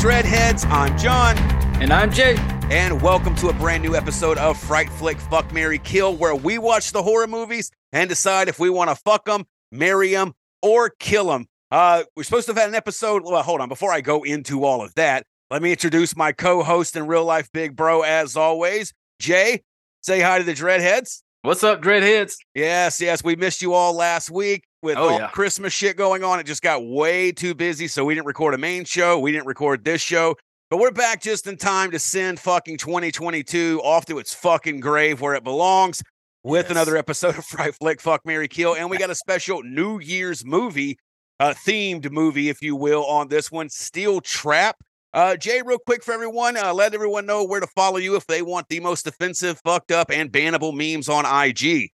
Dreadheads? I'm John. And I'm Jay. And welcome to a brand new episode of Fright Flick Fuck Mary Kill, where we watch the horror movies and decide if we want to fuck them, marry them, or kill them. Uh, we're supposed to have had an episode. Well, hold on. Before I go into all of that, let me introduce my co-host and real life big bro, as always, Jay. Say hi to the Dreadheads. What's up, Dreadheads? Yes, yes, we missed you all last week with Oh, all yeah. Christmas shit going on. It just got way too busy, so we didn't record a main show. We didn't record this show, but we're back just in time to send fucking 2022 off to its fucking grave where it belongs with Yes. another episode of Fright Flick, Fuck Mary Kill, and we got a special New Year's movie, uh, themed movie, if you will, on this one, Steel Trap. Uh, Jay, real quick for everyone, uh, let everyone know where to follow you if they want the most offensive, fucked up, and bannable memes on IG.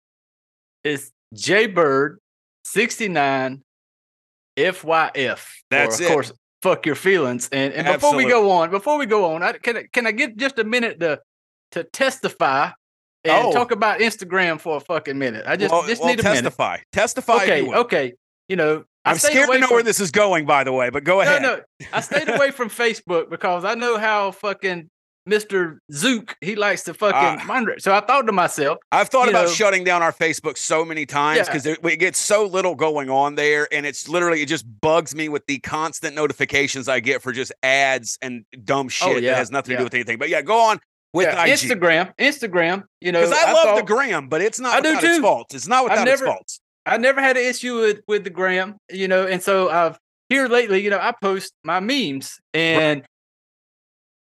It's Jay Bird 69 FYF. That's or, it. Of course, fuck your feelings. And, and before we go on, before we go on, I, can, I- can I get just a minute to to testify and Oh. talk about Instagram for a fucking minute? I just well, just well, need a minute. testify. Testify. Okay, okay. You know, I'm scared to know from- where this is going, by the way, but go ahead. No, no. I stayed away from Facebook because I know how fucking Mr. Zook he likes to fucking monitor. So I thought to myself, I've thought about know- shutting down our Facebook so many times because it, it gets so little going on there, and it's literally it just bugs me with the constant notifications I get for just ads and dumb oh, shit Oh, yeah, that has nothing to do with anything. But yeah, go on with yeah, IG Instagram, Instagram. You know, because I, love the gram, but it's not I do without its too. faults. It's not without its faults. I never had an issue with with the gram, you know, and so I've here lately, you know, I post my memes and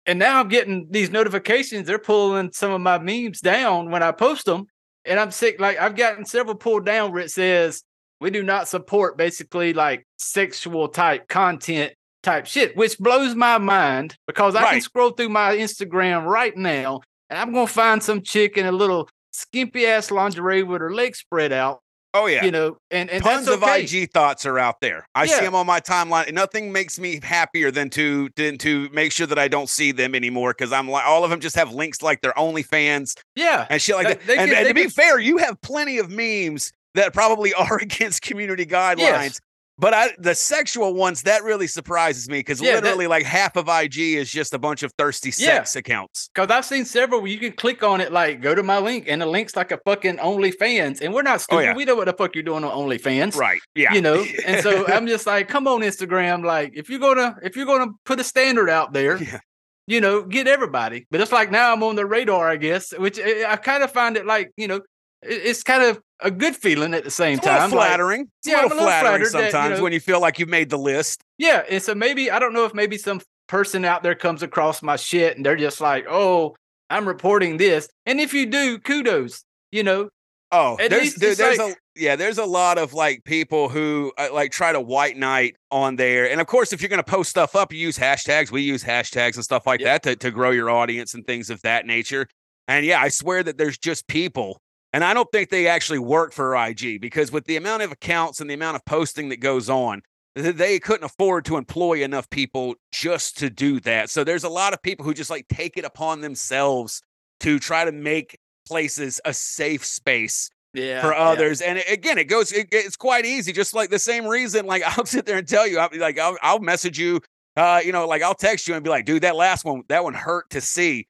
and now I'm getting these notifications. They're pulling some of my memes down when I post them, and I'm sick. Like I've gotten several pulled down where it says we do not support basically like sexual type content type shit, which blows my mind because I can scroll through my Instagram right now and I'm gonna find some chick in a little skimpy ass lingerie with her legs spread out Oh yeah. you know, and, and Tons of. IG thoughts are out there. I see them on my timeline. and Nothing makes me happier than to than to make sure that I don't see them anymore because I'm like all of them just have links like their OnlyFans Yeah, and shit like that. they and, can- and to be fair, you have plenty of memes that probably are against community guidelines. Yes. But I, the sexual ones that really surprises me because Yeah, that- literally like half of IG is just a bunch of thirsty Yeah. sex accounts. because I've seen several where you can click on it, like go to my link, and the link's like a fucking OnlyFans, and we're not oh, stupid. Oh, yeah. We know what the fuck you're doing on OnlyFans, Right? Yeah. You know, and so I'm just like, come on, Instagram, like if you're gonna if you're gonna put a standard out there, Yeah. you know, get everybody. But it's like now I'm on the radar, I guess, which eh, I, I kind of find it like you know, it's kind of a good feeling at the same It's a little time. like- flattering. It's Yeah, a little a little flattering flattered that, you sometimes know- when you feel like you've made the list. Yeah, and so maybe I don't know if maybe some person out there comes across my shit and they're just like, "Oh, I'm reporting this," and if you do, kudos. You know, Oh, At there's there- there's like- a yeah, there's a lot of like people who uh, like try to white knight on there, and of course, if you're gonna post stuff up, you use hashtags. We use hashtags and stuff like Yep. that to to grow your audience and things of that nature. And yeah, I swear that there's just people, and I don't think they actually work for IG because with the amount of accounts and the amount of posting that goes on, they couldn't afford to employ enough people just to do that. So there's a lot of people who just like take it upon themselves to try to make places a safe space yeah, for others. And it- again, it goes, it, it's quite easy. Just like the same reason, like I'll sit there and tell you, I'll be like, I'll, I'll message you, uh, you know, like I'll text you and be like, dude, that last one, that one hurt to see.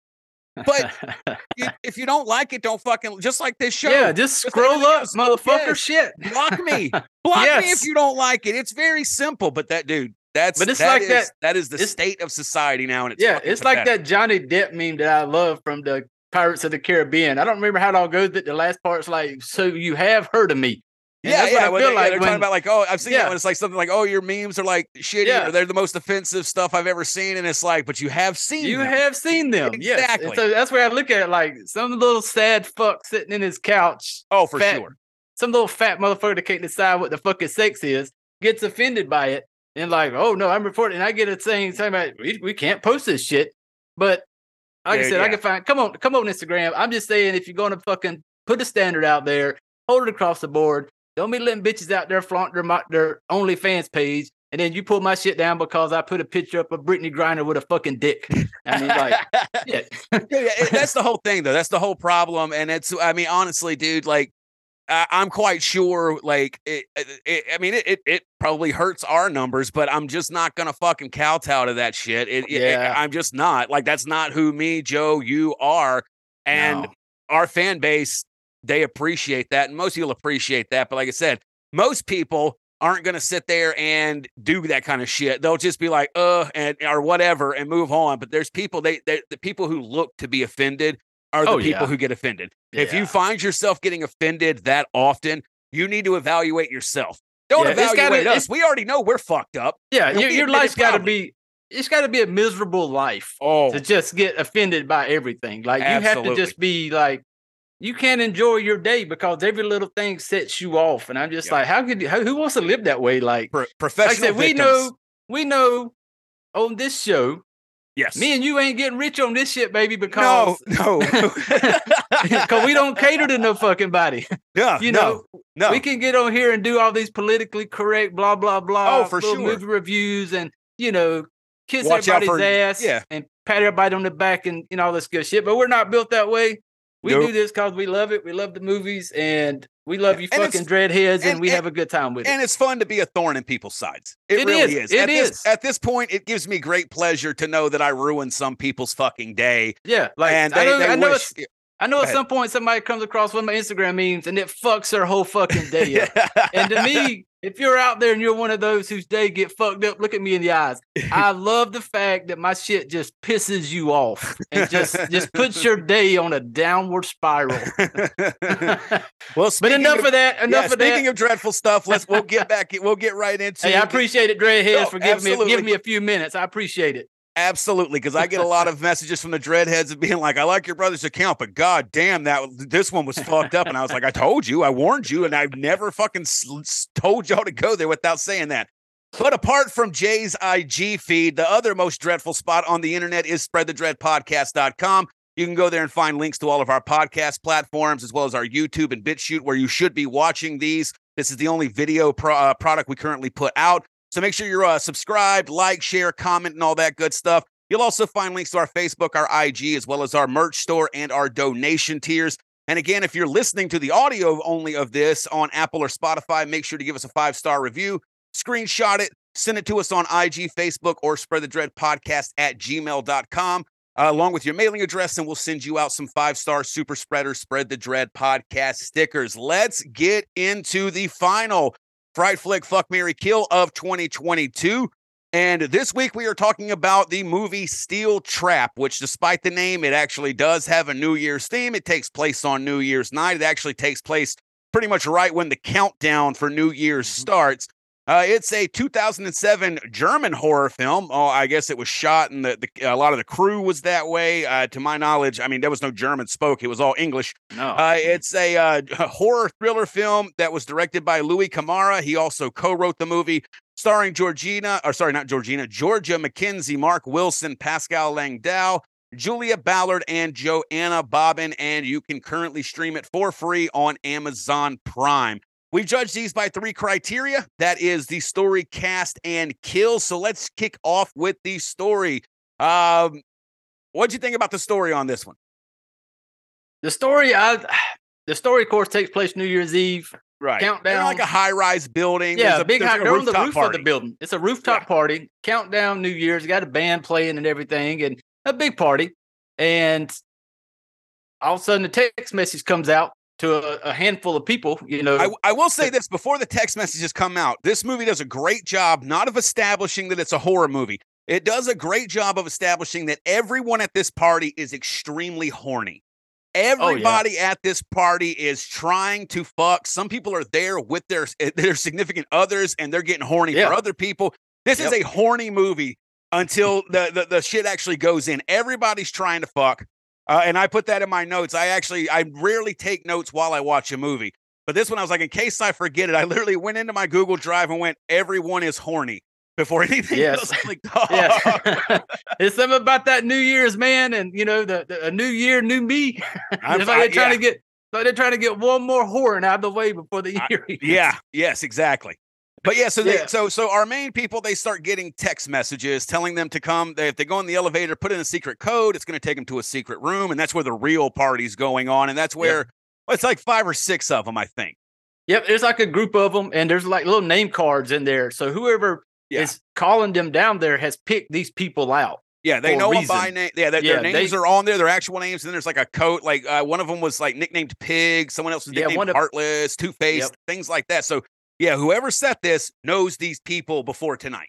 But if you don't like it, don't fucking, just like this show. yeah, just Just scroll up, else. motherfucker. Yes. Shit. block me, block me if you don't like it. It's very simple, but that dude, that's, But it's that like is- that- that is the state of society now. And it's yeah, it's like that Johnny Depp meme that I love from the Pirates of the Caribbean. I don't remember how it all goes, but the last part's like, "So you have heard of me." And Yeah, that's yeah. I feel they, like they're when- talking about like, oh, I've seen Yeah. that when it's like something like, oh, your memes are like shitty, Yeah. or they're the most offensive stuff I've ever seen, and it's like, but you have seen You them. have seen them, yes. Exactly. And so that's where I look at it like some little sad fuck sitting in his couch oh, for fat- sure. some little fat motherfucker that can't decide what the fuck fucking sex is gets offended by it and like, oh no, I'm reporting. And I get a saying saying about we, we can't post this shit. But like I Yeah, said, I can find come on, come on Instagram. I'm just saying if you're gonna fucking put a standard out there, hold it across the board. Don't be letting bitches out there flaunt their mo- their OnlyFans page. And then you pull my shit down because I put a picture up of Brittney Griner with a fucking dick. I mean, like, shit. yeah, yeah, that's the whole thing, though. That's the whole problem, and it's. I mean, honestly, dude, like, I, I'm quite sure, like, it, it, I mean, it, it, it probably hurts our numbers, but I'm just not gonna fucking kowtow to that shit. It, it- Yeah. I'm just not. Like, that's not who me, Joe, you are, and No. our fan base. They appreciate that, and most people appreciate that. But like I said, most people aren't gonna sit there and do that kind of shit. They'll just be like, uh, and or whatever, and move on. But there's people they, they the people who look to be offended are the Oh, people yeah. who get offended. If you find yourself getting offended that often, you need to evaluate yourself. Don't Yeah, evaluate gotta- us. We already know we're fucked up. Yeah, your, life's got to be. It's got to be a miserable life Oh, to just get offended by everything. Like you have to just be like, you can't enjoy your day because every little thing sets you off. And I'm just Yep. like, how could you, how, who wants to live that way? Like, pro- like I professional said, we know, we know on this show, Yes. me and you ain't getting rich on this shit, baby, no, because no, because we don't cater to no fucking body. yeah, You know, no. we can get on here and do all these politically correct blah blah blah. Oh, for sure. movie reviews and you know kiss Watch everybody's for- ass yeah. and pat everybody on the back and you know all this good shit. But we're not built that way. We Nope. do this because we love it. We love the movies and we love you And fucking dreadheads and, and- we and- have a good time with it. and it's fun to be a thorn in people's sides. It, It really is. is. It at This, at this point, it gives me great pleasure to know that I ruined some people's fucking day. yeah, like and I they, know, they I know, wish, I know at some point somebody comes across one of my Instagram memes and it fucks their whole fucking day up. And to me, if you're out there and you're one of those whose day get fucked up, look at me in the eyes. I love the fact that my shit just pisses you off and just just puts your day on a downward spiral. well, but speaking enough of, of that. Enough yeah, of speaking that. of dreadful stuff, let's we'll get back. We'll get right into. It. Hey, I appreciate it, Dreadheads, No, for giving me absolutely. giving me a few minutes. I appreciate it. Absolutely, because I get a lot of messages from the dreadheads of being like, "I like your brother's account, but god damn, that this one was fucked up." And I was like, "I told you, I warned you, and I've never fucking told y'all to go there without saying that." But apart from Jay's IG feed, the other most dreadful spot on the internet is spreadthedreadpodcast.com. You can go there and find links to all of our podcast platforms, as well as our YouTube and BitChute, where you should be watching these. This is the only video pro- uh, product we currently put out. So make sure you're uh, subscribed, like, share, comment, and all that good stuff. You'll also find links to our Facebook, our IG, as well as our merch store and our donation tiers. And again, if you're listening to the audio only of this on Apple or Spotify, make sure to give us a five star review, screenshot it, send it to us on IG, Facebook, or spread the dread podcast at gmail.com, uh, along with your mailing address, and we'll send you out some five star super spreader spread the dread podcast stickers. Let's get into the final Fright Flick Fuck Mary Kill of 2022. And this week we are talking about the movie Steel Trap, which, despite the name, it actually does have a New Year's theme. It takes place on New Year's night. It actually takes place pretty much right when the countdown for New Year's mm-hmm. starts. Uh, it's a 2007 German horror film. Oh, I guess it was shot, and the, the a lot of the crew was that way. Uh, to my knowledge, I mean, there was no German spoke; it was all English. No. Uh, it's a, uh, a horror thriller film that was directed by Louis Camara. He also co-wrote the movie, starring Georgina, or sorry, not Georgina, Georgia Mackenzie, Mark Wilson, Pascal Langdale, Julia Ballard, and Joanna Bobin. And you can currently stream it for free on Amazon Prime. We judge these by three criteria. That is the story, cast, and kill. So let's kick off with the story. Um, what'd you think about the story on this one? the story, I the story, of course, takes place New Year's Eve. Right. Countdown. They're like a high-rise building. Yeah, There's a big high, they're on the roof of the building. It's a rooftop party. Countdown New Year's. Got a band playing and everything, and a big party. And all of a sudden, the text message comes out to a, a handful of people. You know, I, I will say this before the text messages come out. This movie does a great job not of establishing that it's a horror movie. It does a great job of establishing that everyone at this party is extremely horny. Oh, Everybody at this party is trying to fuck. Some people are there with their their significant others, and they're getting horny Yeah. for other people. This is a horny movie until the, the the shit actually goes in. Everybody's trying to fuck, uh, and I put that in my notes. I actually I rarely take notes while I watch a movie, but this one I was like, in case I forget it, I literally went into my Google Drive and went, "Everyone is horny." Before anything Yes. else, I'm like, "Dog." yeah, it's something about that New Year's man, and you know, the, the a new year, new me. I'm- it's like I- they're trying yeah. to get, like they're trying to get one more horn out of the way before the year. Yeah, yes, exactly. But yeah, so they, Yeah. so so our main people they start getting text messages telling them to come. They, if they go in the elevator, put in a secret code. It's going to take them to a secret room, and that's where the real party's going on, and that's where Well, it's like five or six of them, I think. Yep, there's like a group of them, and there's like little name cards in there. So whoever Yeah. is calling them down there has picked these people out. Yeah, they know them by name. Yeah, their, Yeah, their names they- are on there. Their actual names. And then there's like a coat. Like uh, one of them was like nicknamed Pig. Someone else was Yeah, nicknamed one of- Heartless, Two Faced, Yep. things like that. So yeah, whoever set this knows these people before tonight.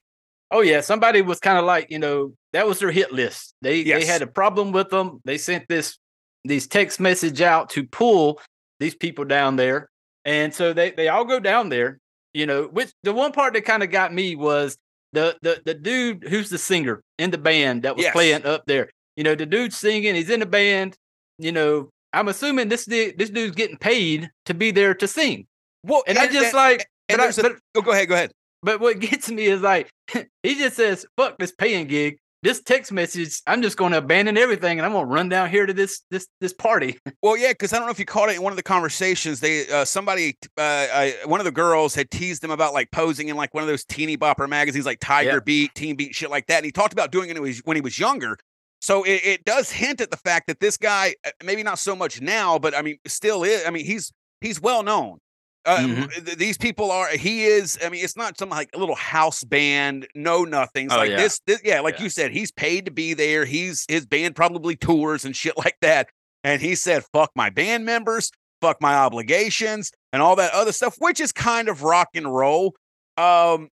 Oh yeah, somebody was kind of like you know that was their hit list. They they had a problem with them. They sent this these text message out to pull these people down there, and so they they all go down there. You know, which the one part that kind of got me was the the the dude who's the singer in the band that was Yes. playing up there. You know, the dude singing. He's in the band. You know, I'm assuming this this dude's getting paid to be there to sing, Well, and I just like. And But, I, there's a- oh, go ahead, go ahead. but what gets me is like he just says, "Fuck this paying gig." This text message, I'm just going to abandon everything and I'm going to run down here to this this this party. Well, yeah, because I don't know if you caught it in one of the conversations. They uh, somebody, uh, uh, one of the girls had teased him about like posing in like one of those teeny bopper magazines, like Tiger Yeah. Beat, Teen Beat, shit like that. And he talked about doing it when he was, when he was younger. So it, it does hint at the fact that this guy, uh, maybe not so much now, but I mean, still is. I mean, he's he's well known. Uh, Mhm. th- These people are. He is. I mean, it's not some like a little house band, no nothings Oh, like yeah. this, this. Yeah, like Yeah. you said, he's paid to be there. He's his band probably tours and shit like that. And he said, "Fuck my band members, fuck my obligations, and all that other stuff," which is kind of rock and roll. Um,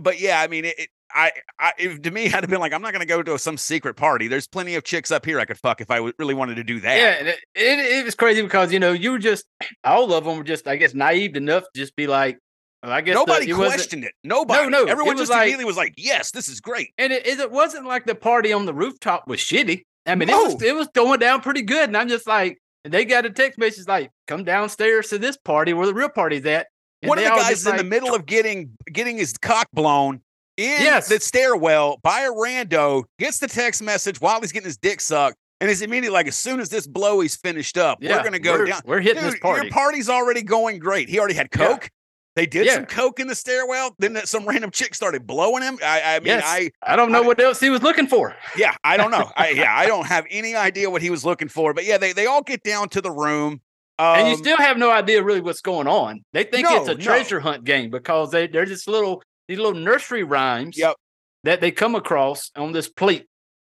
but yeah, I mean, it. it I, I, if, to me, I'd have been like, I'm not going to go to some secret party. There's plenty of chicks up here I could fuck if I w- really wanted to do that. Yeah, and it, it, it was crazy because you know you were just all of them were just I guess naive enough to just be like, well, I guess the- Nobody it questioned it. Nobody. no, it Everyone just like- immediately was like, "Yes, this is great." and it, it wasn't like the party on the rooftop was shitty. I mean, it was it was going down pretty good, and I'm just like, they got a text message like, come downstairs to this party where the real party's at. And One of the guys in the middle of getting getting his cock blown in Yes. the stairwell by a rando gets the text message while he's getting his dick sucked, and is immediately like, "As soon as this blow is finished up, Yeah, we're gonna go we're, down." We're hitting Dude, this party. your party's already going great. He already had Yeah. coke. They did Yeah. some coke in the stairwell. Then some random chick started blowing him. I, I mean, Yes. I I don't know I- what else he was looking for. yeah, I don't know. I, yeah, I don't have any idea what he was looking for. But yeah, they they all get down to the room. and you Um, still have no idea really what's going on. They think it's No, a no. treasure hunt game because they they're just little these little nursery rhymes Yep. that they come across on this plate.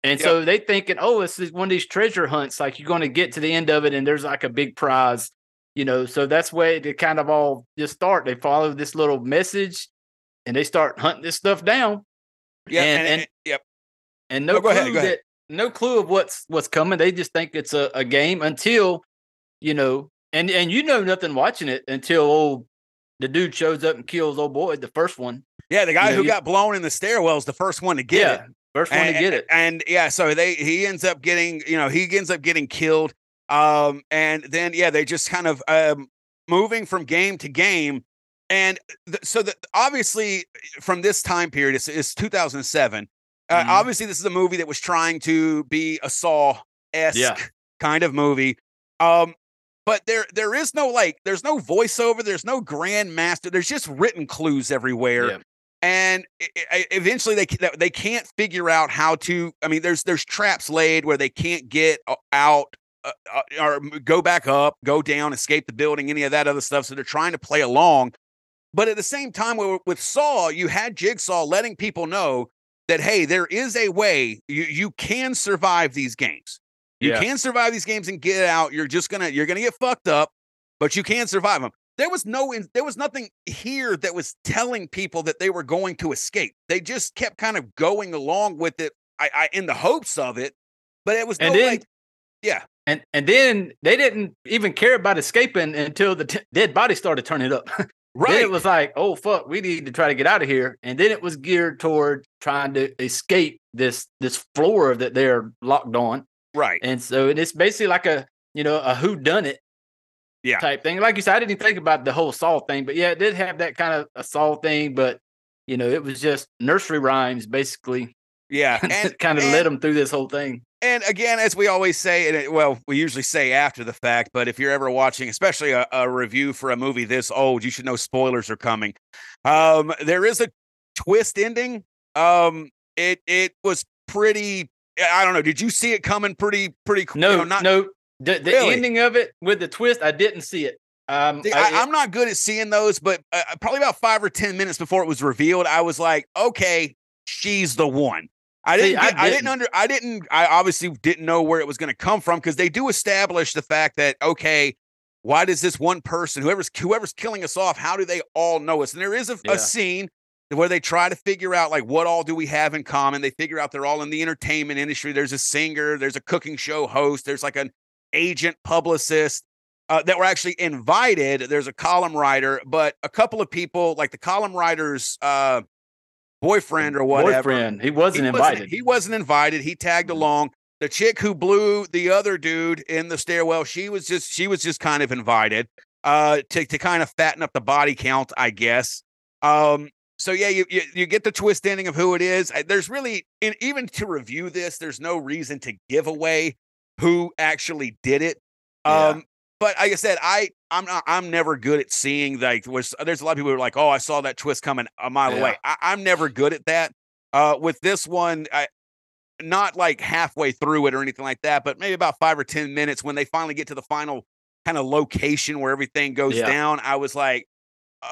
And Yep. so they thinking, oh, this is one of these treasure hunts. Like you're going to get to the end of it, and there's like a big prize, you know. So that's where they kind of all just start. They follow this little message, and they start hunting this stuff down. yeah, and- and, and- and- yep. and no oh, go clue ahead. that no clue of what's what's coming. They just think it's a, a game until you know, and and you know nothing watching it until old the dude shows up and kills old boy, the first one. Yeah, the guy know, who got blown in the stairwell is the first one to get yeah, it. first one and, to get it. And yeah, so they he ends up getting, you know, he ends up getting killed. Um, and then yeah, they just kind of um moving from game to game. And th- so that obviously from this time period, it's, it's 2007. Uh, Mhm. Obviously, this is a movie that was trying to be a Saw esque Yeah. kind of movie. Um, but there there is no like there's no voiceover, there's no grand master, there's just written clues everywhere Yeah. And eventually they they can't figure out how to i mean there's there's traps laid where they can't get out uh, uh, or go back up go down escape the building any of that other stuff so they're trying to play along. But at the same time with, with saw you had jigsaw letting people know that hey there is a way you you can survive these games. You Yeah. can survive these games and get out you're just gonna you're gonna get fucked up but you can survive them there was no there was nothing here that was telling people that they were going to escape they just kept kind of going along with it i, I in the hopes of it but it was no And then like yeah and and then they didn't even care about escaping until the t- dead body started turning up. Then right it was like, oh fuck, we need to try to get out of here. And then it was geared toward trying to escape this this floor that they're locked on. right And so it's basically like a you know a who done it Yeah. type thing. Like you said, I didn't think about the whole Saw thing, but yeah, it did have that kind of a Saw thing. But you know, it was just nursery rhymes basically, yeah and kind of and- led them through this whole thing. And again, as we always say, and it, well, we usually say after the fact, but if you're ever watching, especially a, a review for a movie this old, you should know spoilers are coming. Um, there is a twist ending. Um, it it was pretty. I don't know. Did you see it coming pretty pretty? you No, know, not no, The, the Really? ending of it with the twist, I didn't see it. Um, See, I- I, I'm not good at seeing those, but uh, probably about five or ten minutes before it was revealed, I was like, okay, she's the one. I didn't. I get- I, didn't didn't. under. I didn't. I obviously didn't know where it was going to come from because they do establish the fact that okay, why does this one person, whoever's whoever's killing us off, how do they all know us? And there is a, Yeah. a scene where they try to figure out like what all do we have in common. They figure out they're all in the entertainment industry. There's a singer. There's a cooking show host. There's like an agent publicist uh, that were actually invited. There's a column writer, but a couple of people, like the column writer's uh, boyfriend or whatever, boyfriend. He wasn't he invited. Wasn't, he wasn't invited. He tagged Mhm. along. The chick who blew the other dude in the stairwell, she was just she was just kind of invited uh, to to kind of fatten up the body count, I guess. Um, so yeah, you, you you get the twist ending of who it is. There's really in, even to review this, there's no reason to give away who actually did it. Yeah. Um, but like I said, I I'm not I'm never good at seeing like was there's a lot of people who are like, oh, I saw that twist coming a mile Yeah. away. I, I'm never good at that. Uh, with this one, I not like halfway through it or anything like that, but maybe about five or ten minutes when they finally get to the final kind of location where everything goes Yeah. down. I was like,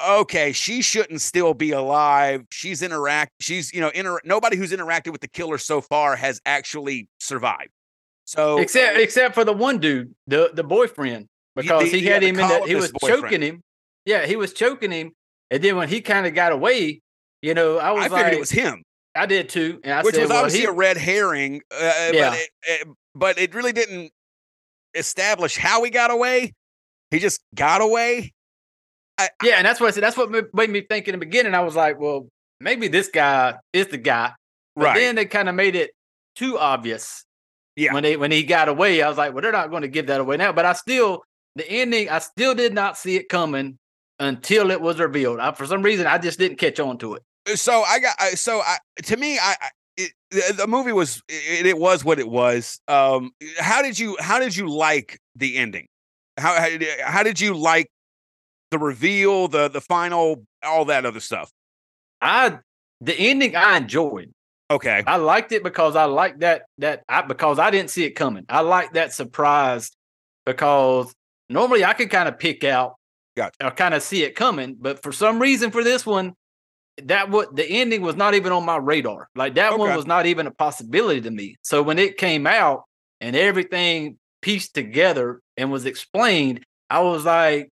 okay, she shouldn't still be alive. She's interact. She's you know inter- nobody who's interacted with the killer so far has actually survived. So except except for the one dude, the the boyfriend, because he yeah, had him in that he was boyfriend. choking him. Yeah, he was choking him, and then when he kind of got away, you know, I was I figured like, it was him. I did too, and I which said, was well, obviously he, a red herring. Uh, Yeah. but, it, it- but it really didn't establish how he got away. He just got away. yeah, and that's what I said. That's what made me think in the beginning. I was like, well, maybe this guy is the guy. But right. then they kind of made it too obvious. Yeah. When they when he got away, I was like, well, they're not going to give that away now. But I still the ending, I still did not see it coming until it was revealed. I, for some reason, I just didn't catch on to it. so I got so I to me I, it, the, the movie was it, it was what it was. Um, how did you how did you like the ending? How how did, how did you like the reveal, the the final, all that other stuff? I the ending I enjoyed. Okay, I liked it because I liked that that I because I didn't see it coming. I like that surprise because normally I could kind of pick out Gotcha. or kind of see it coming, but for some reason for this one, that what the ending was not even on my radar. Like that one was not even a possibility to me. So when it came out and everything pieced together and was explained, I was like,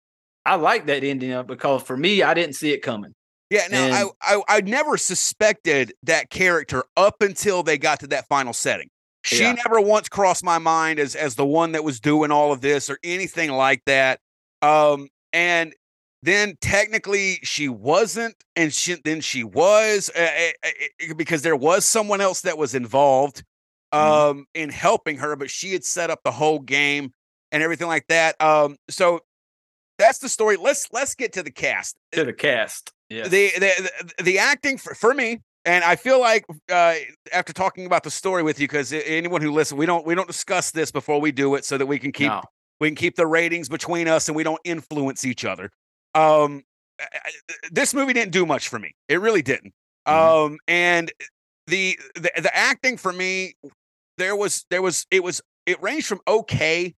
I like that ending up because for me, I didn't see it coming. Yeah, no, And- I, I I never suspected that character up until they got to that final setting. She Yeah. never once crossed my mind as as the one that was doing all of this or anything like that. Um, and then technically she wasn't, and she then she was uh, because there was someone else that was involved Mhm. um in helping her, but she had set up the whole game and everything like that. Um, so that's the story. Let's let's get to the cast To the cast. Yeah. the, the the acting for, for me and i feel like uh after talking about the story with you because anyone who listens we don't we don't discuss this before we do it so that we can keep No. we can keep the ratings between us and we don't influence each other um this movie didn't do much for me it really didn't Mhm. um and the, the the acting for me there was there was it was it ranged from okay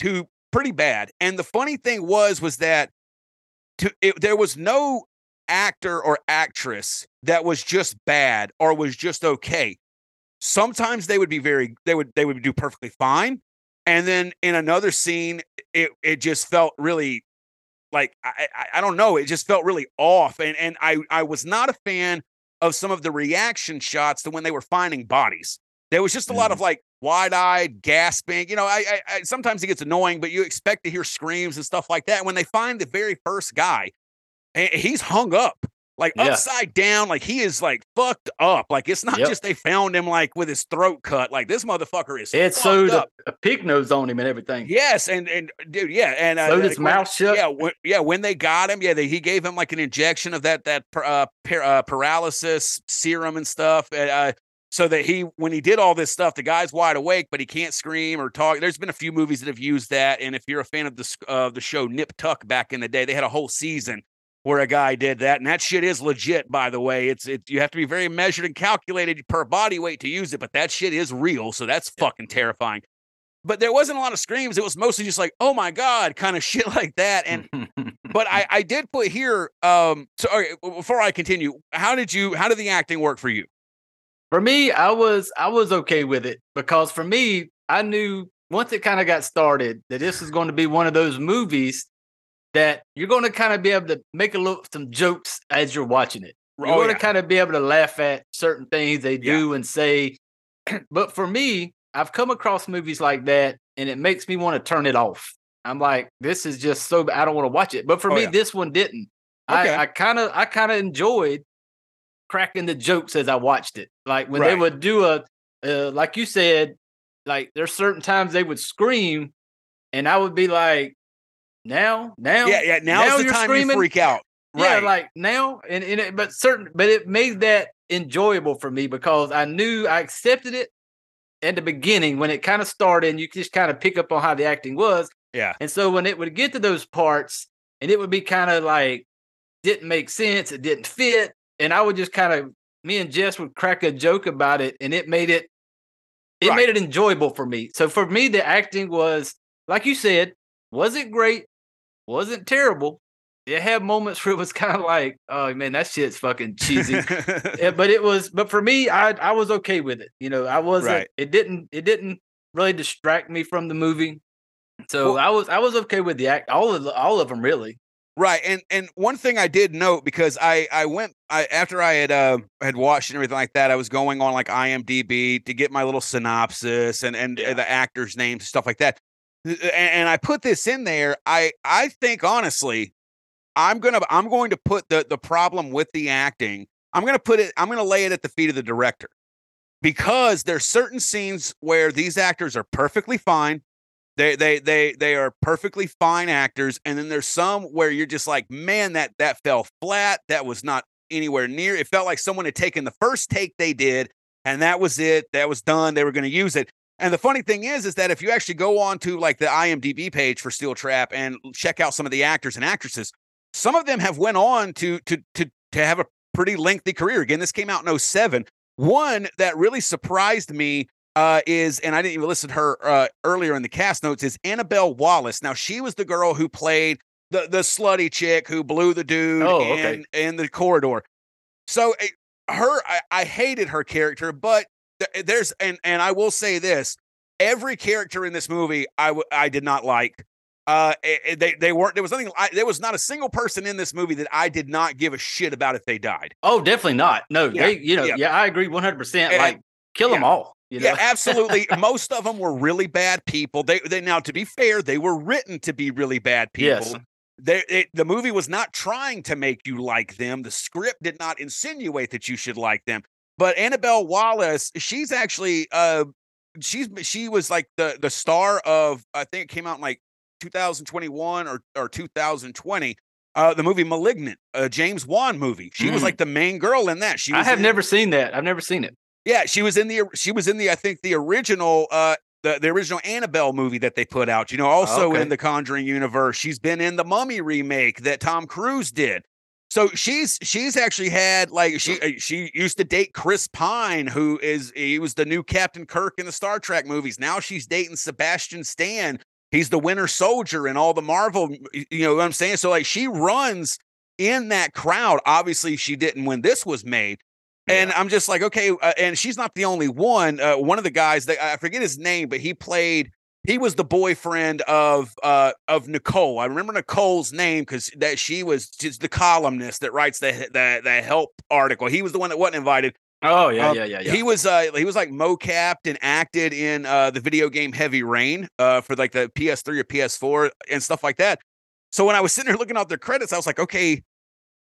to pretty bad and the funny thing was was that to it, there was no actor or actress that was just bad or was just okay. Sometimes they would be very they would they would do perfectly fine, and then in another scene, it it just felt really like I I, I don't know, it just felt really off, and and I I was not a fan of some of the reaction shots to when they were finding bodies. There was just a lot of mm. like wide-eyed gasping. You know, I, I, I sometimes it gets annoying, but you expect to hear screams and stuff like that. When they find the very first guy, and he's hung up like Yeah. upside down like he is like fucked up like it's not Yep. just they found him like with his throat cut like this motherfucker is fucked sewed up. a, a pig nose on him and everything. yes and and dude yeah and uh, Sewed uh, his mouth shut. yeah when, yeah when they got him yeah they, he gave him like an injection of that that uh, par- uh, paralysis serum and stuff uh, uh, so that he when he did all this stuff the guy's wide awake but he can't scream or talk there's been a few movies that have used that and if you're a fan of the of the show nip tuck back in the day they had a whole season where a guy did that and that shit is legit by the way it's it you have to be very measured and calculated per body weight to use it but that shit is real so that's fucking terrifying but there wasn't a lot of screams. It was mostly just like, oh my God, kind of shit like that. And but I, I did put here, um, so okay, before I continue, how did you how did the acting work for you? For me, I was I was okay with it because for me, I knew once it kind of got started that this was going to be one of those movies that you're going to kind of be able to make a little some jokes as you're watching it. You're Oh, going yeah. to kind of be able to laugh at certain things they do and say. but for me, I've come across movies like that, and it makes me want to turn it off. I'm like, this is just so. I don't want to watch it. But for Oh, me, yeah. this one didn't. Okay. I kind of, I kind of enjoyed cracking the jokes as I watched it. Like when they would do a, uh, like you said, like there's certain times they would scream, and I would be like, now, now, Yeah, yeah. Now's now the you're time screaming? you freak out. yeah, Right. like now, and, and it, but certain, but it made that enjoyable for me because I knew I accepted it at the beginning when it kind of started, and you just kind of pick up on how the acting was. Yeah. And so when it would get to those parts, and it would be kind of like didn't make sense, it didn't fit, and I would just kind of me and Jess would crack a joke about it, and it made it it Right. made it enjoyable for me. So for me, the acting was like you said, was it great, wasn't terrible. It had moments where it was kind of like, oh man, that shit's fucking cheesy. Yeah, but it was, but for me, I I was okay with it. You know, I wasn't. Right. It didn't. It didn't really distract me from the movie. So Well- I was I was okay with the act. All of the, all of them really. Right, and and one thing I did note because I I went I after I had uh had watched and everything like that, I was going on like IMDb to get my little synopsis and and Yeah. the actors' names and stuff like that, and, I put this in there. I I think honestly, I'm gonna I'm going to put the the problem with the acting. I'm gonna put it. I'm gonna lay it at the feet of the director because there's certain scenes where these actors are perfectly fine. They they they they are perfectly fine actors, and then there's some where you're just like, man, that that fell flat. That was not anywhere near. It felt like someone had taken the first take they did, and that was it. That was done. They were going to use it. And the funny thing is, is that if you actually go on to like the IMDb page for Steel Trap and check out some of the actors and actresses, some of them have went on to to to to have a pretty lengthy career. Again, this came out in 07. One that really surprised me uh, is, and I didn't even listen to her uh, earlier in the cast notes, is Annabelle Wallis. Now, she was the girl who played the the slutty chick who blew the dude Oh, okay. in, in the corridor. So eh, her, I, I hated her character, but there's and and I will say this: every character in this movie, I w- I did not like. Uh, eh, eh, they they weren't. There was nothing. I, there was not a single person in this movie that I did not give a shit about if they died. Oh, definitely not. No, Yeah, they. You know, yeah. yeah, I agree one hundred percent. Like kill them all. You know. Yeah, absolutely. Most of them were really bad people. They, they now, to be fair, they were written to be really bad people. Yes. They, it, the movie was not trying to make you like them. The script did not insinuate that you should like them. But Annabelle Wallis, she's actually, uh, she's she was like the the star of I think it came out in like 2021 or or 2020. Uh, the movie *Malignant*, a James Wan movie. She was Mm. like the main girl in that. She I have in- never seen that. I've never seen it. yeah, she was in the she was in the I think the original uh the, the original Annabelle movie that they put out. You know, also okay. in the Conjuring universe. She's been in the Mummy remake that Tom Cruise did. So she's she's actually had like she uh, she used to date Chris Pine, who is he was the new Captain Kirk in the Star Trek movies. Now she's dating Sebastian Stan. He's the Winter Soldier in all the Marvel. You know what I'm saying? So like she runs in that crowd. Obviously, she didn't when this was made. And I'm just like, okay, uh, and she's not the only one. Uh, one of the guys that I forget his name, but he played. He was the boyfriend of uh of Nicole. I remember Nicole's name because that she was just the columnist that writes the the the help article. He was the one that wasn't invited. Oh yeah, Um, yeah, yeah, yeah. He was uh he was like mocapped and acted in uh the video game Heavy Rain uh for like the PS3 or PS4 and stuff like that. So when I was sitting there looking at their credits, I was like, okay,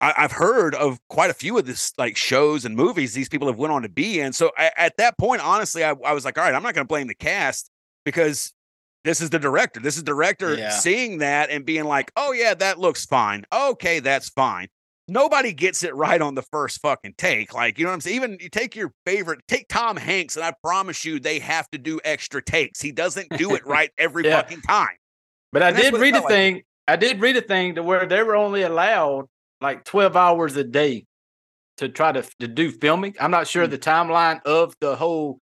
I, I've heard of quite a few of this like shows and movies these people have went on to be in. So I, at that point, honestly, I, I was like, all right, I'm not going to blame the cast because this is the director. This is director Yeah. seeing that and being like, oh yeah, that looks fine. Okay, that's fine. Nobody gets it right on the first fucking take. Like, you know what I'm saying? Even you take your favorite, take Tom Hanks, and I promise you they have to do extra takes. He doesn't do it right every Yeah. fucking time. But I And that's did read a like. thing. I did read a thing to where they were only allowed like 12 hours a day to try to, to do filming. I'm not sure mm. the timeline of the whole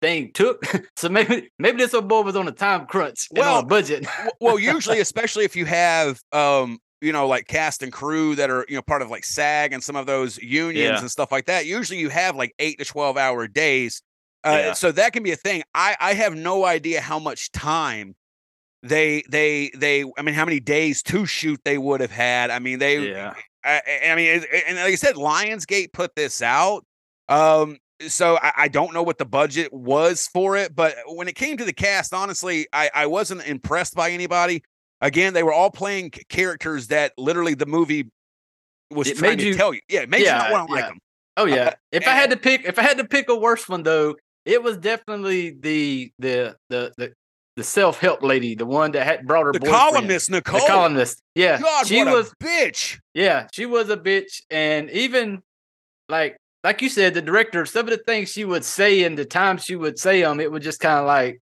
thing took. so maybe maybe this old boy was on a time crunch and Well, on a budget. Well, usually, especially if you have, um, you know, like cast and crew that are, you know, part of like SAG and some of those unions Yeah. and stuff like that. Usually, you have like eight to twelve hour days, uh, Yeah. so that can be a thing. I I have no idea how much time they they they. I mean, how many days to shoot they would have had. I mean, they. yeah. I, I- I mean, and like I said, Lionsgate put this out. Um, so I, I don't know what the budget was for it, but when it came to the cast, honestly, I, I wasn't impressed by anybody. Again, they were all playing c- characters that literally the movie was It trying to you- tell you. Yeah, it made you not want to like them. Oh yeah. Uh, if I had to pick, if I had to pick a worse one though, it was definitely the the the the, the self help lady, the one that had brought her The boyfriend. columnist, Nicole. The columnist. Yeah. God, she was a bitch. yeah, she was a bitch. And even like like you said, the director, some of the things she would say and the times she would say them, it was just kind of like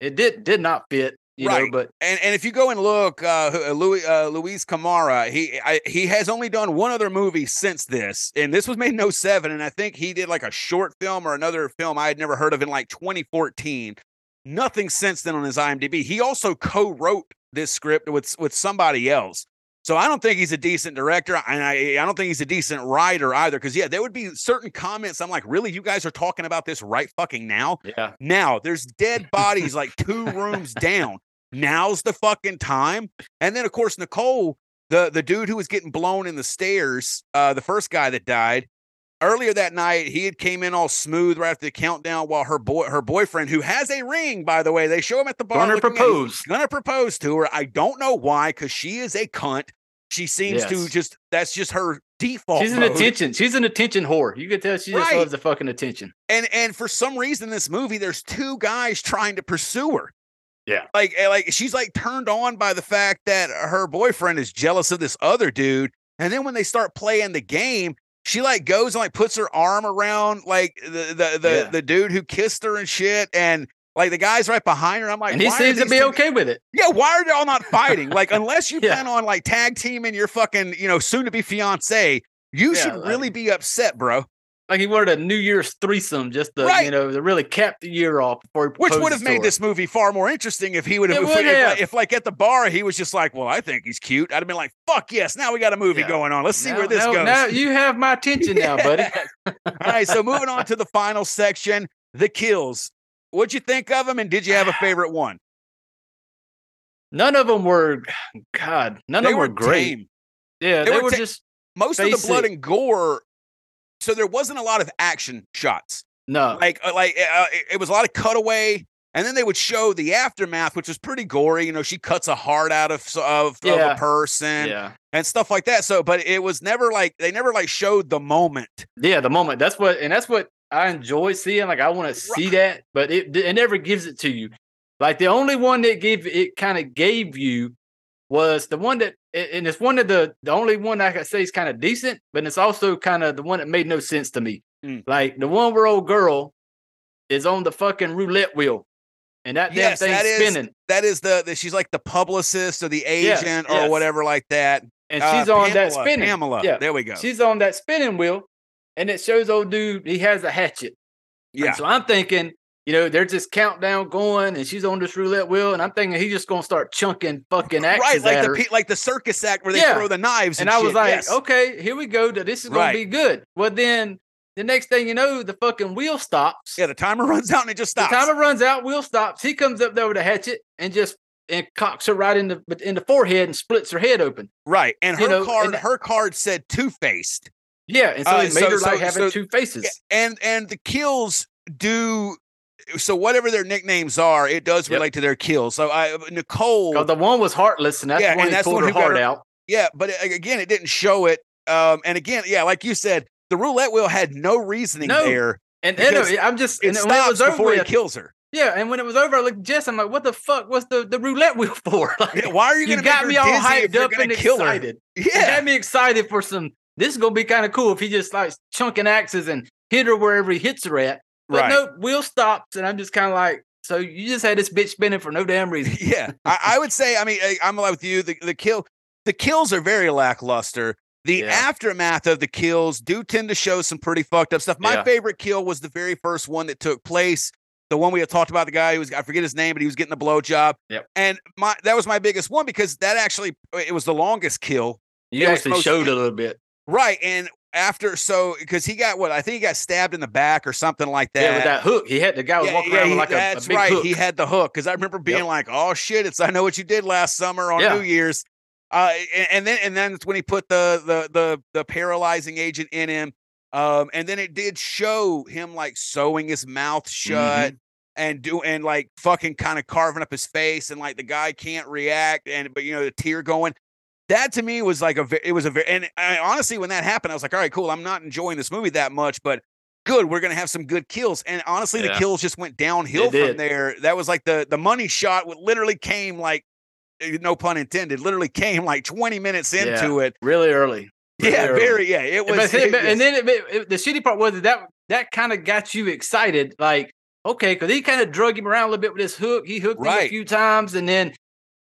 it did did not fit, you know. But And and if you go and look, uh, uh, Louis uh, Luis Camara, he I, he has only done one other movie since this, and this was made in 07, and I think he did like a short film or another film I had never heard of in like 2014. Nothing since then on his IMDb. He also co-wrote this script with with somebody else. So I don't think he's a decent director, and I I don't think he's a decent writer either. Because yeah, there would be certain comments. I'm like, really, you guys are talking about this right fucking now? yeah, Now there's dead bodies like two rooms down. Now's the fucking time. And then of course Nicole, the the dude who was getting blown in the stairs, uh, the first guy that died. Earlier that night, he had came in all smooth right after the countdown, while her boy, her boyfriend, who has a ring, by the way, they show him at the bar. Gonna at- propose. gonna propose to her. I don't know why, because she is a cunt. She seems to just that's just her default. she's an mode. attention. She's an attention whore. You could tell she just Right. loves the fucking attention. and and for some reason in this movie there's two guys trying to pursue her Yeah. like eh, like she's like turned on by the fact that her boyfriend is jealous of this other dude and then when they start playing the game she like goes and like puts her arm around like the the the, Yeah. the dude who kissed her and shit and like the guy's right behind her i'm like and he seems to be two- okay with it. yeah why are they all not fighting like unless you Yeah. plan on like tag teaming your fucking you know soon to be fiance you Yeah, should like- really be upset bro Like he wanted a New Year's threesome just to, Right. you know, to really cap the year off before he Which would have made this movie far more interesting if he would have, if, if, like, if, like at the bar he was just like, "Well, I think he's cute." I'd have been like, "Fuck yes!" Now we got a movie Yeah. going on. Let's see Now- where this now, goes. Now you have my attention now, buddy. All right, so moving on to the final section, the kills. What'd you think of them, and did you have a favorite one? None of them were, God, none they of them were were great. tame. Yeah, They they, were were ta- just Most of the blood and gore. So there wasn't a lot of action shots. no. Like, uh, like uh, it, it was a lot of cutaway, and then they would show the aftermath, which was pretty gory. You know, she cuts a heart out of of, of a person. yeah, and stuff like that. So, but it was never like they never like showed the moment. yeah. The moment that's what, and that's what I enjoy seeing. Like I want to see that, but it it never gives it to you. Like the only one that gave it kind of gave you was the one that, and it's one of the the only one I could say is kind of decent, but it's also kind of the one that made no sense to me. Mm. Like the one where old girl is on the fucking roulette wheel, and that Yes, damn that thing's is- spinning, That is the, the she's like the publicist or the Yes, agent or yes. whatever like that. and Uh, she's on that spinning. Pamela. Yeah. There we go. She's on that spinning wheel, and it shows old dude he has a hatchet. And yeah. so I'm thinking, you know, there's this countdown going, and she's on this roulette wheel, and I'm thinking he's just gonna start chunking fucking axes Right, like the pe- like the circus act where they Yeah. throw the knives. and And, I was like, Yes. okay, here we go. This is gonna Right. be good. Well, then the next thing you know, the fucking wheel stops. yeah, the timer runs out and it just the stops. timer runs out. Wheel stops. He comes up there with a hatchet and just and cocks her right in the in the forehead and splits her head open. right, and her you know, card, and- her card said Two Faced. Yeah, and so Uh, it made so- her like having so- two faces. And and the kills do. So whatever their nicknames are, it does Yep. relate to their kills. So I Nicole, the one was heartless, and that's Yeah, the one and that's the pulled one her heart her- out. Yeah, but again, it didn't show it. Um, and again, yeah, like you said, the roulette wheel had no reasoning No, there. And, and I'm just It and when it stops was over before he kills her. yeah. And when it was over, I looked at Jess. I'm like, "What the fuck was the, the roulette wheel for?" Like, Yeah, why are you you going to got me all hyped up and her? excited. It Yeah, got me excited for some. This is gonna be kind of cool if he just like chunking axes and hit her wherever he hits her at. But right. no, Will stops, and I'm just kind of like, so you just had this bitch spinning for no damn reason. yeah, I, I would say. I mean, I, I'm alive with you. The the kill, the kills are very lackluster. The Yeah. aftermath of the kills do tend to show some pretty fucked up stuff. My Yeah. favorite kill was the very first one that took place. the one we had talked about, the guy who was I forget his name, but he was getting the blowjob. Yep. And my that was my biggest one because that actually it was the longest kill. You It actually showed a little bit. Right. And after so because he got what I think he got stabbed in the back or something like that. Yeah, with that hook, he had the guy was Yeah, walking yeah, around he- with like a, that's big right. hook. He had the hook because I remember being Yep. like, "Oh shit!" It's I know what you did last summer on Yeah. New Year's. Uh, and, and then and then it's when he put the the the the paralyzing agent in him. Um, and then it did show him like sewing his mouth shut Mm-hmm. and do and like fucking kind of carving up his face and like the guy can't react and but you know the tear going. That to me was like a it was a very and I, honestly when that happened I was like all right cool I'm not enjoying this movie that much but good we're gonna have some good kills and honestly the kills just went downhill It from did. there that was like the the money shot would literally came like eh, no pun intended literally came like 20 minutes into it really early. really yeah early. very yeah it was it and then it, it- the shitty part was that that, that kind of got you excited. Like, okay, because he kind of drug him around a little bit with his hook. He hooked him a few times and then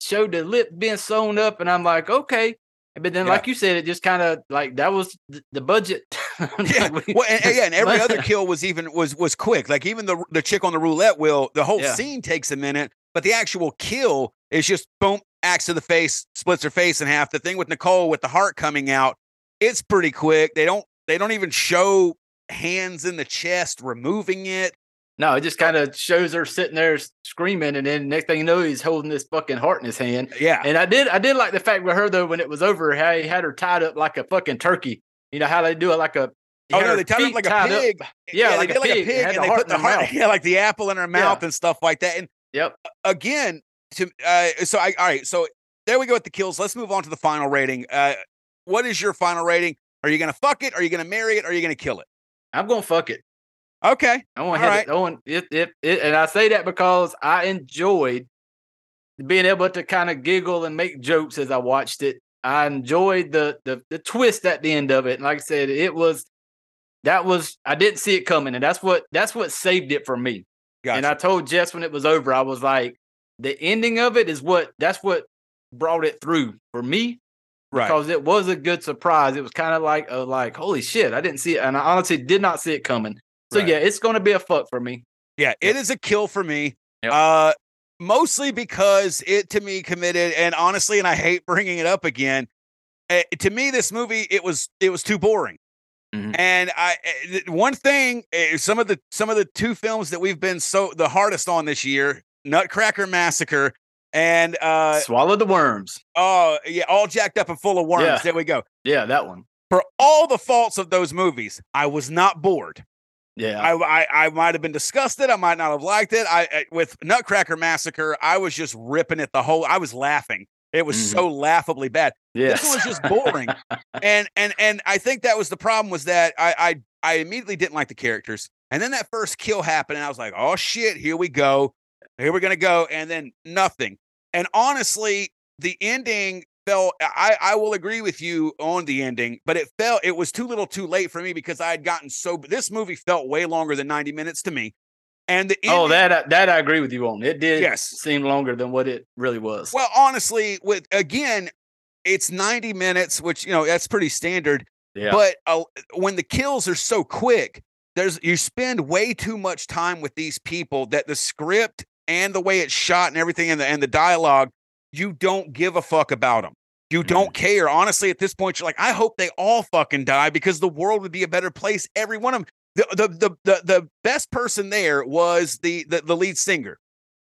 showed the lip being sewn up. And I'm like, okay. But then, Yeah. like you said, it just kind of like that was the budget. yeah, well, and, and yeah, and every other kill was even was was quick. Like even the the chick on the roulette wheel, the whole Yeah. scene takes a minute, but the actual kill is just boom, axe to the face, splits her face in half. The thing with Nicole with the heart coming out, it's pretty quick. They don't they don't even show hands in the chest removing it. No, it just kind of shows her sitting there screaming, and then next thing you know, he's holding this fucking heart in his hand. Yeah, And I did, I did like the fact with her though when it was over, how he had her tied up like a fucking turkey. You know how they do it, like a. Oh no, they tied up like a tied up. pig. Yeah, they like a pig. It had and the they put the heart, mouth. yeah, like the apple in her mouth and stuff like that. And Yep. again, to uh, so I all right, so there we go with the kills. Let's move on to the final rating. Uh, what is your final rating? Are you gonna fuck it? Are you gonna marry it? Are you gonna kill it? I'm gonna fuck it. Okay, I want All to hit it. It, it, it. And I say that because I enjoyed being able to kind of giggle and make jokes as I watched it. I enjoyed the the the twist at the end of it. And like I said, it was that was I didn't see it coming, and that's what that's what saved it for me. gotcha. And I told Jess when it was over, I was like, the ending of it is what that's what brought it through for me right. because it was a good surprise. It was kind of like, uh, like holy shit, I didn't see it, and I honestly did not see it coming. So Right. yeah, it's going to be a fuck for me. Yeah, it is a kill for me. Yep. Uh mostly because it to me committed and honestly and I hate bringing it up again. Uh, to me this movie it was it was too boring. Mhm. And I uh, one thing uh, some of the some of the two films that we've been so the hardest on this year, Nutcracker Massacre and uh Swallow the worms. oh yeah, all jacked up and full of worms. Yeah. There we go. Yeah, that one. For all the faults of those movies, I was not bored. Yeah, I I, I might have been disgusted. I might not have liked it. I, I with Nutcracker Massacre, I was just ripping it the whole. I was laughing. It was Mhm. so laughably bad. yes. This one was just boring. and and and I think that was the problem was that I I I immediately didn't like the characters. And then that first kill happened, and I was like, oh shit, here we go. Here we're gonna go. And then nothing. And honestly, the ending felt I, I will agree with you on the ending, but it felt it was too little too late for me because I had gotten so this movie felt way longer than 90 minutes to me. And the oh, that I- that I agree with you on. It did Yes. seem longer than what it really was. well, honestly, with again, it's 90 minutes, which you know that's pretty standard. yeah, But uh, when the kills are so quick, there's you spend way too much time with these people that the script and the way it's shot and everything and the and the dialogue, you don't give a fuck about them. You don't care. Honestly, at this point, you're like, I hope they all fucking die because the world would be a better place. Every one of them. The the the the, the best person there was the, the the lead singer.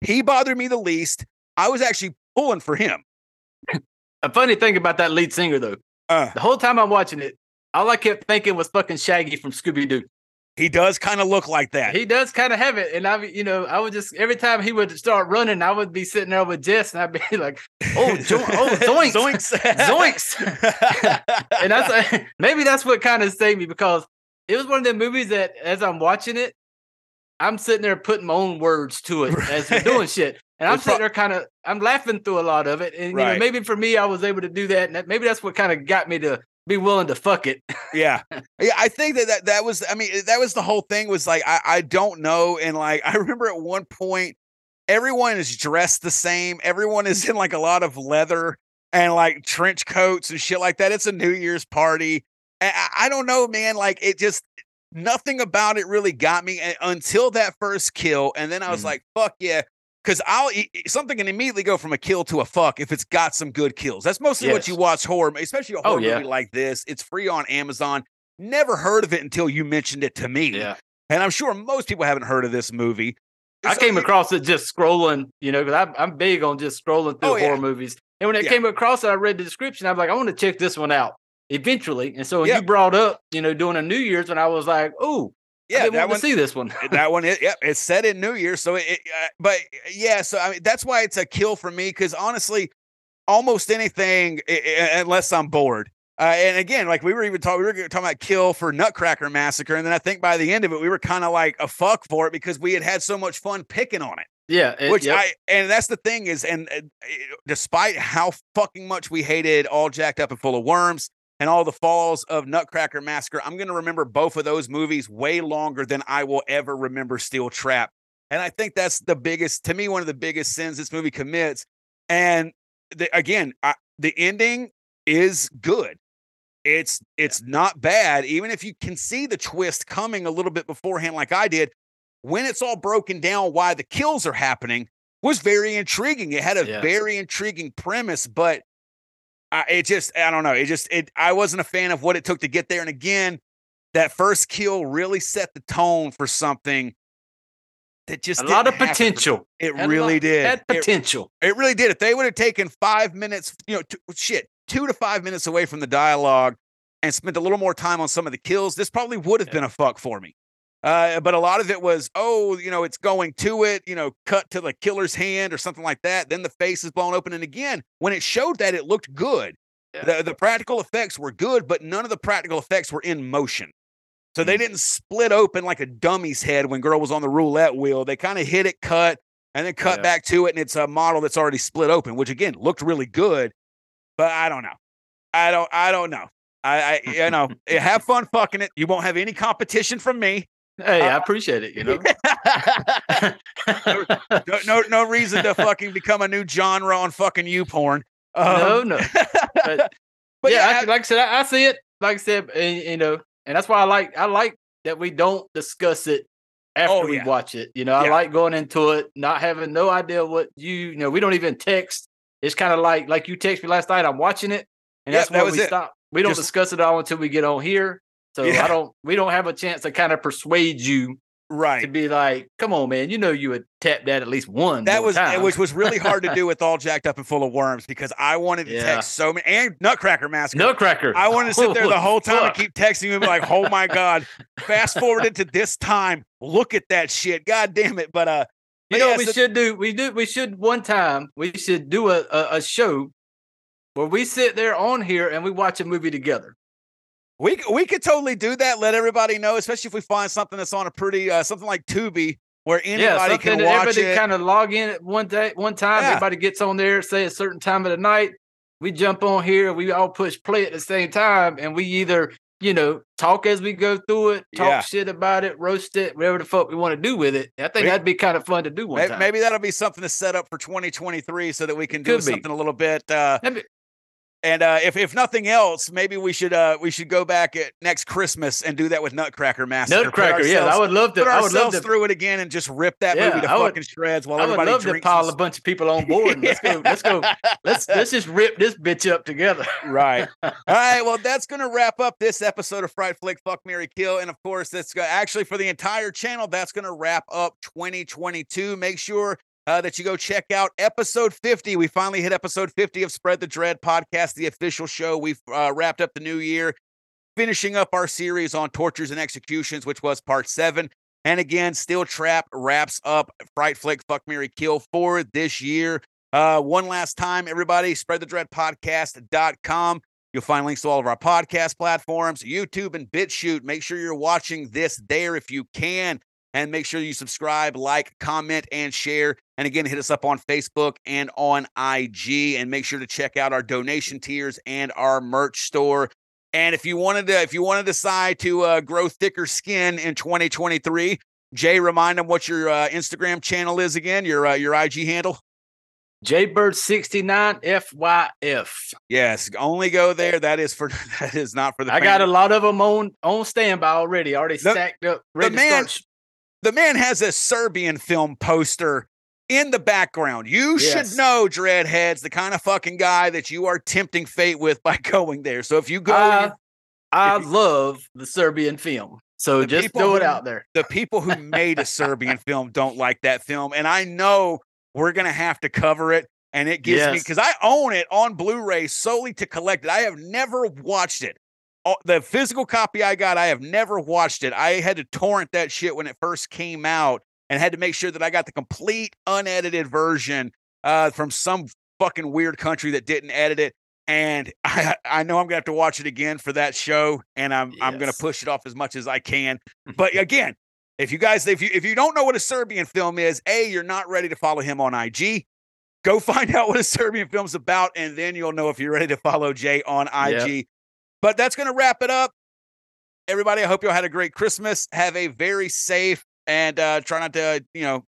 He bothered me the least. I was actually pulling for him. a funny thing about that lead singer though, Uh, the whole time I'm watching it, all I kept thinking was fucking Shaggy from Scooby Doo. He does kind of look like that. He does kind of have it, and I, you know, I would just every time he would start running, I would be sitting there with Jess, and I'd be like, "Oh, jo- oh, zoinks, zoinks, zoinks!" and that's maybe that's what kind of saved me because it was one of the movies that as I'm watching it, I'm sitting there putting my own words to it as we're doing shit. And I'm sitting there kind of I'm laughing through a lot of it. And you know, maybe for me I was able to do that. And that, maybe that's what kind of got me to be willing to fuck it. yeah, yeah. I think that, that that was. I mean, that was the whole thing. Was like I I don't know, and like I remember at one point, everyone is dressed the same. Everyone is in like a lot of leather and like trench coats and shit like that. It's a New Year's party. And I, I don't know, man. Like it just nothing about it really got me until that first kill, and then I was Mhm. like, "Fuck yeah." Because I'll something can immediately go from a kill to a fuck if it's got some good kills. That's mostly what you watch horror, especially a Oh, horror yeah. movie like this. It's free on Amazon. Never heard of it until you mentioned it to me, Yeah. and I'm sure most people haven't heard of this movie. I So came across it just scrolling, you know, because I'm, I'm big on just scrolling through Oh, yeah. horror movies. And when I Yeah. came across it, I read the description. I'm like, I want to check this one out eventually. And so you brought up, you know, doing a New Year's, and I was like, oh, Yeah, I've that one. to see this one. that one, it, yeah, it's set in New Year. So it, it uh, but yeah, so I mean, that's why it's a kill for me because honestly, almost anything, i- i- unless I'm bored. Uh, and again, like we were even talking, we were talking about kill for Nutcracker Massacre, and then I think by the end of it, we were kind of like a fuck for it because we had had so much fun picking on it. yeah. it- Which yep. I and that's the thing is, and uh, despite how fucking much we hated all jacked up and full of worms and all the falls of Nutcracker Massacre, I'm gonna remember both of those movies way longer than I will ever remember Steel Trap. And I think that's the biggest, to me, one of the biggest sins this movie commits. And the, again, I, the ending is good. It's it's not bad, even if you can see the twist coming a little bit beforehand, like I did. When it's all broken down, why the kills are happening was very intriguing. It had a Yeah. very intriguing premise, but I, it just I don't know. It just it I wasn't a fan of what it took to get there. And again, that first kill really set the tone for something that just a lot of potential. It Had really lot- did. Had It- potential. it really did. If they would have taken five minutes, you know, two, shit, two to five minutes away from the dialogue and spent a little more time on some of the kills, this probably would have Yeah. been a fuck for me. Uh, but a lot of it was, oh, you know, it's going to it, you know, cut to the killer's hand or something like that. Then the face is blown open. And again, when it showed that, it looked good. Yeah. The, the practical effects were good, but none of the practical effects were in motion. So they Mm. didn't split open like a dummy's head when girl was on the roulette wheel. They kind of hit it, cut, and then cut Yeah. back to it, and it's a model that's already split open, which again looked really good. But I don't know. I don't. I don't know. I, I you know, have fun fucking it. You won't have any competition from me. Hey, Uh, I appreciate it, you know. no, no, no reason to fucking become a new genre on fucking YouPorn. no, Um, no. but yeah, yeah, I, like I said, I, I see it. Like I said, and, you know, and that's why I like I like that we don't discuss it after Oh, we yeah. watch it. You know, I Yeah. like going into it, not having no idea what you, you know, we don't even text. It's kind of like like you text me last night. I'm watching it, and that's that where was we it. stop. We don't Just- discuss it all until we get on here. So Yeah. I don't. We don't have a chance to kind of persuade you right to be like, "Come on, man, you know you would tap that at least one." That was time. which was really hard to do with all jacked up and full of worms because I wanted to Yeah. text so many and Nutcracker Massacre. Nutcracker. I wanted to sit there the whole time and keep texting you and be like, "Oh my god!" Fast forwarded to this time. Look at that shit. God damn it! But uh, You but know yeah, what we so- should do? We do. We should one time. We should do a, a a show where we sit there on here and we watch a movie together. We we could totally do that. Let everybody know, especially if we find something that's on a pretty uh, something like Tubi where yeah, anybody something can watch everybody it. kind of log in at one day, one time. Yeah. Everybody gets on there, say a certain time of the night. We jump on here. We all push play at the same time, and we either you know talk as we go through it, talk Yeah. shit about it, roast it, whatever the fuck we want to do with it. I think We- that'd be kind of fun to do one May- time. Maybe that'll be something to set up for 2023 so that we can do Could be. something a little bit. Uh, and uh, if if nothing else, maybe we should uh, we should go back at next Christmas and do that with Nutcracker Massacre. Nutcracker. Yeah, I would love to. Put I would love to. through it again and just rip that Yeah, movie to I would- fucking shreds while I would everybody love to pile a bunch of people on board. Let's go. Let's go. Let's let's just rip this bitch up together. Right. All right. Well, that's going to wrap up this episode of Fright Flick Fuck Mary Kill. And of course, that's go- actually for the entire channel, that's going to wrap up 2022. Make sure uh, that you go check out episode 50. We finally hit episode 50 of Spread the Dread podcast, the official show. We've uh, wrapped up the new year, finishing up our series on tortures and executions, which was part seven. And again, Steel Trap wraps up Fright Flick Fuck Mary Kill for this year. Uh, one last time, everybody, spread the dread spreadthedreadpodcast.com. You'll find links to all of our podcast platforms, YouTube and BitChute. Make sure you're watching this there if you can. And make sure you subscribe, like, comment, and share. And again, hit us up on Facebook and on IG. And make sure to check out our donation tiers and our merch store. And if you wanted to, if you want to decide to uh, grow thicker skin in 2023, Jay, remind them what your uh, Instagram channel is again, your uh, your IG handle. Jaybird 69 FYF. Yes, only go there. That is for that is not for the. I got a lot of them on on standby already. Already the, stacked up. Ready the man, start. The man has a Serbian film poster in the background. You yes. should know, Dreadheads, the kind of fucking guy that you are tempting fate with by going there. So if you go, I you, love the Serbian film. So just throw it out there. The people who made a Serbian film don't like that film, and I know we're gonna have to cover it. And it gives yes. me because I own it on Blu-ray solely to collect it. I have never watched it. The physical copy I got, I have never watched it. I had to torrent that shit when it first came out and had to make sure that I got the complete unedited version uh, from some fucking weird country that didn't edit it. And I, I know I'm gonna have to watch it again for that show, and I'm yes. I'm gonna push it off as much as I can. But again, if you guys if you if you don't know what a Serbian film is, a you're not ready to follow him on IG. Go find out what a Serbian film's about, and then you'll know if you're ready to follow Jay on IG. Yep. But that's gonna wrap it up. Everybody, I hope you all had a great Christmas. Have a very safe and uh, try not to, you know,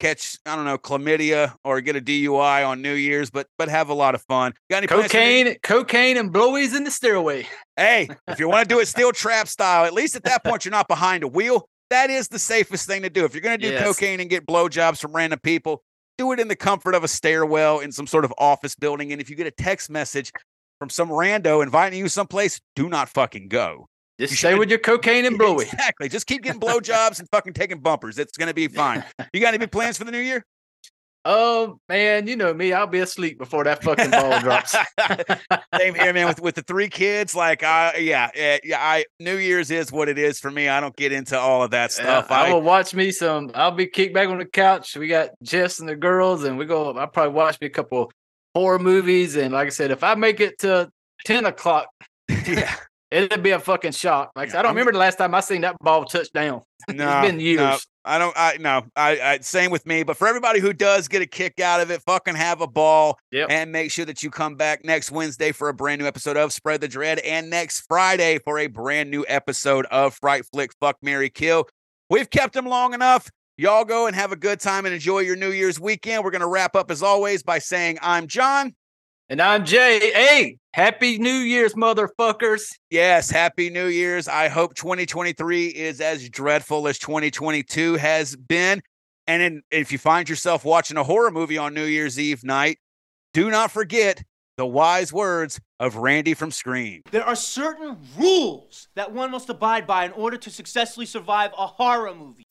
catch I don't know chlamydia or get a DUI on New Year's, but but have a lot of fun. Got any cocaine, cocaine, and blowies in the stairway. Hey, if you want to do it steel trap style, at least at that point you're not behind a wheel. That is the safest thing to do. If you're going to do yes. cocaine and get blowjobs from random people, do it in the comfort of a stairwell in some sort of office building. And if you get a text message from some rando inviting you someplace, do not fucking go. Just you stay with your cocaine and blowy. Exactly. Just keep getting blowjobs and fucking taking bumpers. It's gonna be fine. You got any big plans for the new year? Oh man, you know me. I'll be asleep before that fucking ball drops. Same here, man. With with the three kids, like, I yeah, yeah, yeah. I New Year's is what it is for me. I don't get into all of that stuff. I, I will watch me some. I'll be kicked back on the couch. We got Jess and the girls, and we go. I'll probably watch me a couple horror movies. And like I said, if I make it to ten o'clock, yeah, It'd be a fucking shock. Like I don't remember the last time I seen that ball touch down. No, it's been years. No, I don't. I no. I, I same with me. But for everybody who does get a kick out of it, fucking have a ball. Yep. And make sure that you come back next Wednesday for a brand new episode of Spread the Dread, and next Friday for a brand new episode of Fright Flick Fuck Mary Kill. We've kept them long enough. Y'all go and have a good time and enjoy your New Year's weekend. We're gonna wrap up as always by saying I'm John. And I'm Jay. Hey, happy New Year's, motherfuckers. Yes, happy New Year's. I hope 2023 is as dreadful as 2022 has been. And in, if you find yourself watching a horror movie on New Year's Eve night, do not forget the wise words of Randy from Scream. There are certain rules that one must abide by in order to successfully survive a horror movie.